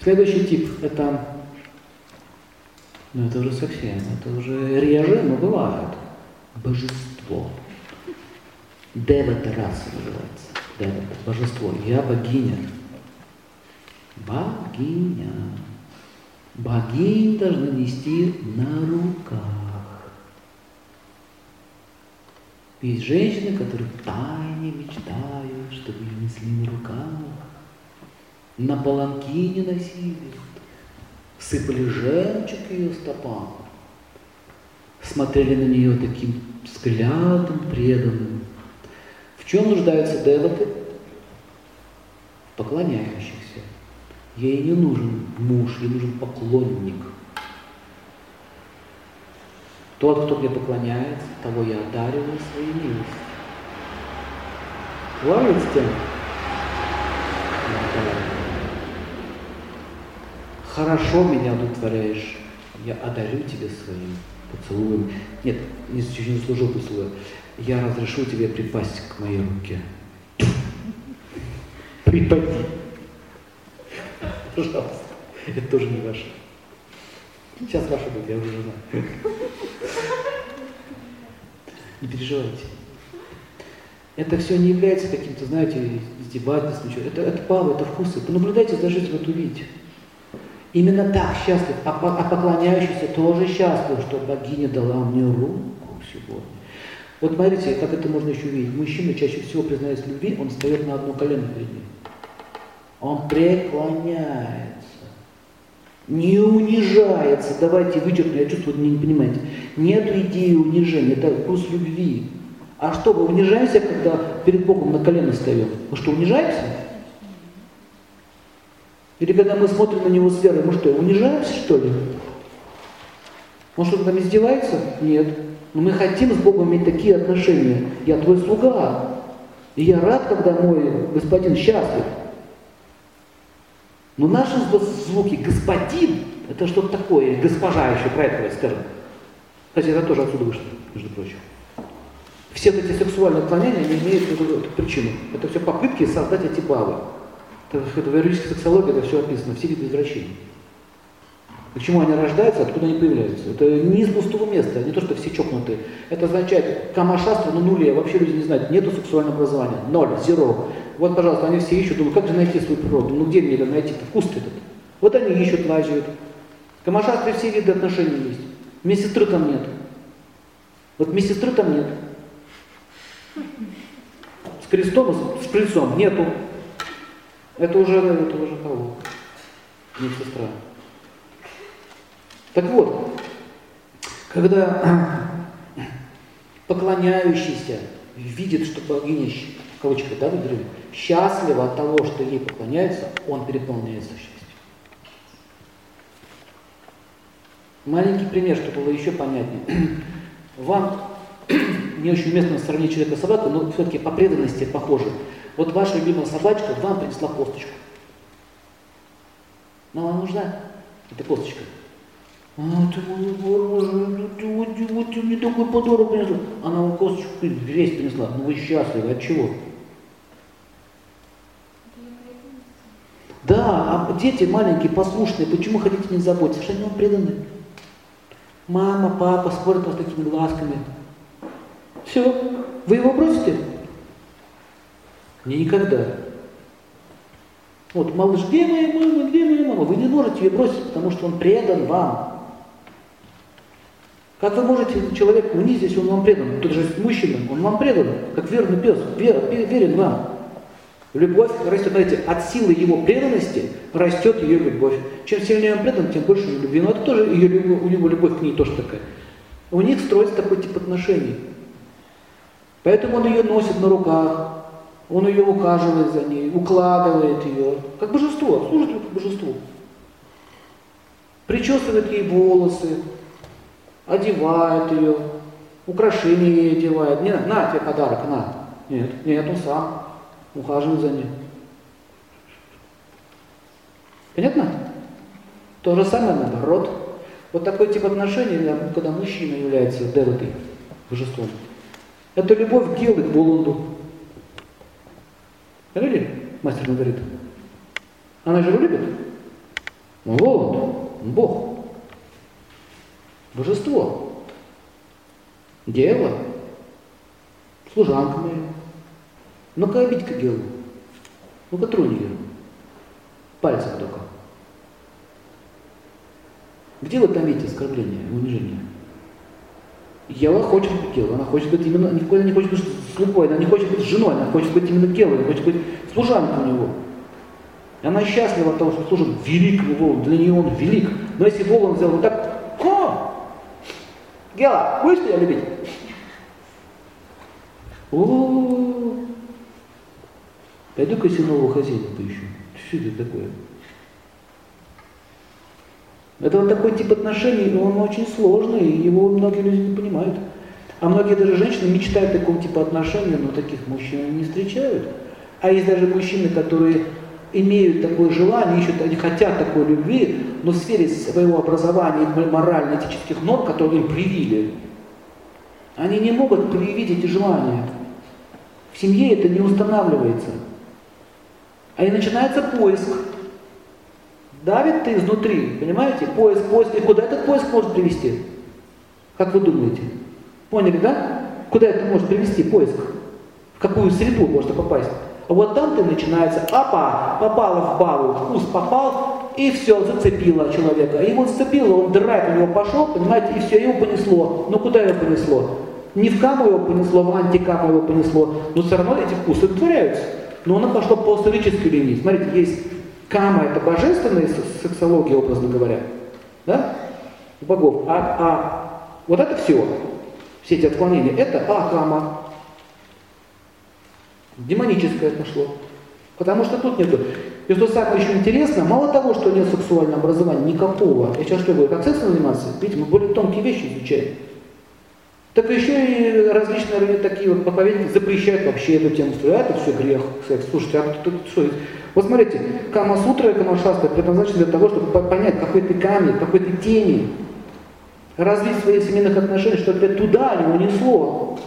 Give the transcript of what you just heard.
Следующий тип – это, ну это уже совсем, это уже реже, но бывает. Божество. Девата раса называется. Девата, божество. Я богиня. Богиня. Богинь должны нести на руках. Есть женщины, которые тайне мечтают, чтобы ее несли на руках, на паланкине носили, сыпали жемчуг ее стопам, смотрели на нее таким взглядом преданным. В чем нуждаются деваты? В поклоняющихся. Ей не нужен муж, ей нужен поклонник. Тот, кто мне поклоняется, того я одариваю своей милостью. Ловит с тем? Хорошо меня удовлетворяешь, я одарю тебя своим поцелуем. Нет, не, заслужил поцелуя. Я разрешу тебе припасть к моей руке. Припади. Пожалуйста. Это тоже не ваше. Сейчас ваше будет, я уже знаю. Не переживайте. Это все не является каким-то, знаете, издевательством. Это, это пава, это вкусы. Понаблюдайте за жизнью, вот увидите. Именно так счастлив, а, а поклоняющийся тоже счастлив, что богиня дала мне руку сегодня. Вот смотрите, как это можно еще увидеть. Мужчина чаще всего признается любви, он встает на одно колено перед ним. Он преклоняется, не унижается. Давайте вычеркнем, я чувствую, вы не понимаете. Нет идеи унижения, это вкус любви. А что, мы унижаемся, когда перед Богом на колено встаем? Мы что, унижаемся? Или когда мы смотрим на Него с верой, мы что, унижаемся, что ли? Он что, там издевается? Нет. Но мы хотим с Богом иметь такие отношения. Я твой слуга. И я рад, когда мой господин счастлив. Но наши звуки «господин» — это что-то такое, госпожа еще про это скажем. Кстати, это тоже отсюда вышло, между прочим. Все эти сексуальные отклонения не имеют эту причину. Это все попытки создать эти баллы. Это, это в юридической сексологии это все описано, все виды извращений. Почему они рождаются, откуда они появляются? Это не из пустого места, не то, что все чокнутые. Это означает, камашаства на нуле, вообще люди не знают, нету сексуального образования, ноль, зеро. Вот, пожалуйста, они все ищут, думают, как же найти свою природу? Ну где мне это найти? -то? Вкус этот. Вот они ищут, лазят. В камашастре все виды отношений есть. Медсестры там нет. Вот медсестры там нет. С крестом, с шприцом нету. Это уже, это уже кого? Медсестра. Так вот, когда поклоняющийся видит, что богиня, в кавычках, да, выдержим, счастлива от того, что ей поклоняются, он переполняется счастьем. Маленький пример, чтобы было еще понятнее. Вам не очень уместно сравнить человека с собакой, но все-таки по преданности похоже. Вот ваша любимая собачка вам принесла косточку. Но она нужна, эта косточка. А, ты мой боже, ты, вот, ты мне такой подарок принесла. Она вам косточку грязь принесла. Ну вы счастливы, от чего? Да, а дети маленькие, послушные, почему хотите не заботиться? Что они вам преданы. Мама, папа смотрят вас такими глазками. Все, вы его бросите? Не никогда. Вот, малыш, где моя мама, где моя мама? Вы не можете ее бросить, потому что он предан вам. Как вы можете человека унизить, если он вам предан? Тот же мужчина, он вам предан, как верный пес, вер, верен вам. Любовь растет, знаете, от силы его преданности растет ее любовь. Чем сильнее он предан, тем больше любви. Но это тоже ее, у него любовь к ней тоже такая. У них строится такой тип отношений. Поэтому он ее носит на руках, он ее ухаживает за ней, укладывает ее, как божество, служит как божеству. Причесывает ей волосы, одевает ее, украшения ей одевает. Не, на тебе подарок, на. Нет, нет, он сам ухаживает за ней. Понятно? То же самое наоборот. Вот такой тип отношений, когда мужчина является деватой, божеством, это любовь Гелы, к Булунду. Поняли, мастер говорит? Она же его любит? Он Бог. Божество. Дева. Служанка моя. Ну-ка обидь-ка Гелу. Ну-ка тронь ее. Пальцем только. Где вы там видите оскорбление, унижение? Ева хочет быть Гелой, она хочет быть именно, никогда не хочет быть слугой, она не хочет быть женой, она хочет быть именно Гелой, она хочет быть служанкой у него. И она счастлива от того, что служит великому Волону, для нее он велик. Но если Волон сделал вот так, о, Гела, будешь тебя любить? О, пойду-ка себе нового хозяина поищу. Что это такое? Это вот такой тип отношений, но он очень сложный, и его многие люди не понимают. А многие даже женщины мечтают такого типа отношений, но таких мужчин не встречают. А есть даже мужчины, которые имеют такое желание, ищут, они хотят такой любви, но в сфере своего образования и морально-этических норм, которые им привили, они не могут проявить эти желания. В семье это не устанавливается. А и начинается поиск. Давит ты изнутри, понимаете? Поиск, поиск. И куда этот поиск может привести? Как вы думаете? Поняли, да? Куда это может привести поиск? В какую среду можно попасть? Вот там ты начинается, апа, попала в балу, вкус попал, и все, зацепило человека. Его зацепило, он драйв у него пошел, понимаете, и все, его понесло. Но куда его понесло? Не в каму его понесло, в антикаму его понесло, но все равно эти вкусы удовлетворяются. Но оно пошло по исторической линии. Смотрите, есть кама, это божественная сексология, образно говоря, да, у богов. А, а вот это все, все эти отклонения, это акама, демоническое пошло. Потому что тут нету. И что самое еще интересно, мало того, что нет сексуального образования никакого, я сейчас что говорю, как сексом заниматься? Видите, мы более тонкие вещи изучаем. Так еще и различные такие вот проповедники запрещают вообще эту тему. А это все грех, секс. Слушайте, а тут что? Вот смотрите, Кама-сутра и Кама-шастра для того, чтобы понять, какой ты камень, какой ты тени, развить свои семейных отношений, чтобы тебя туда не унесло.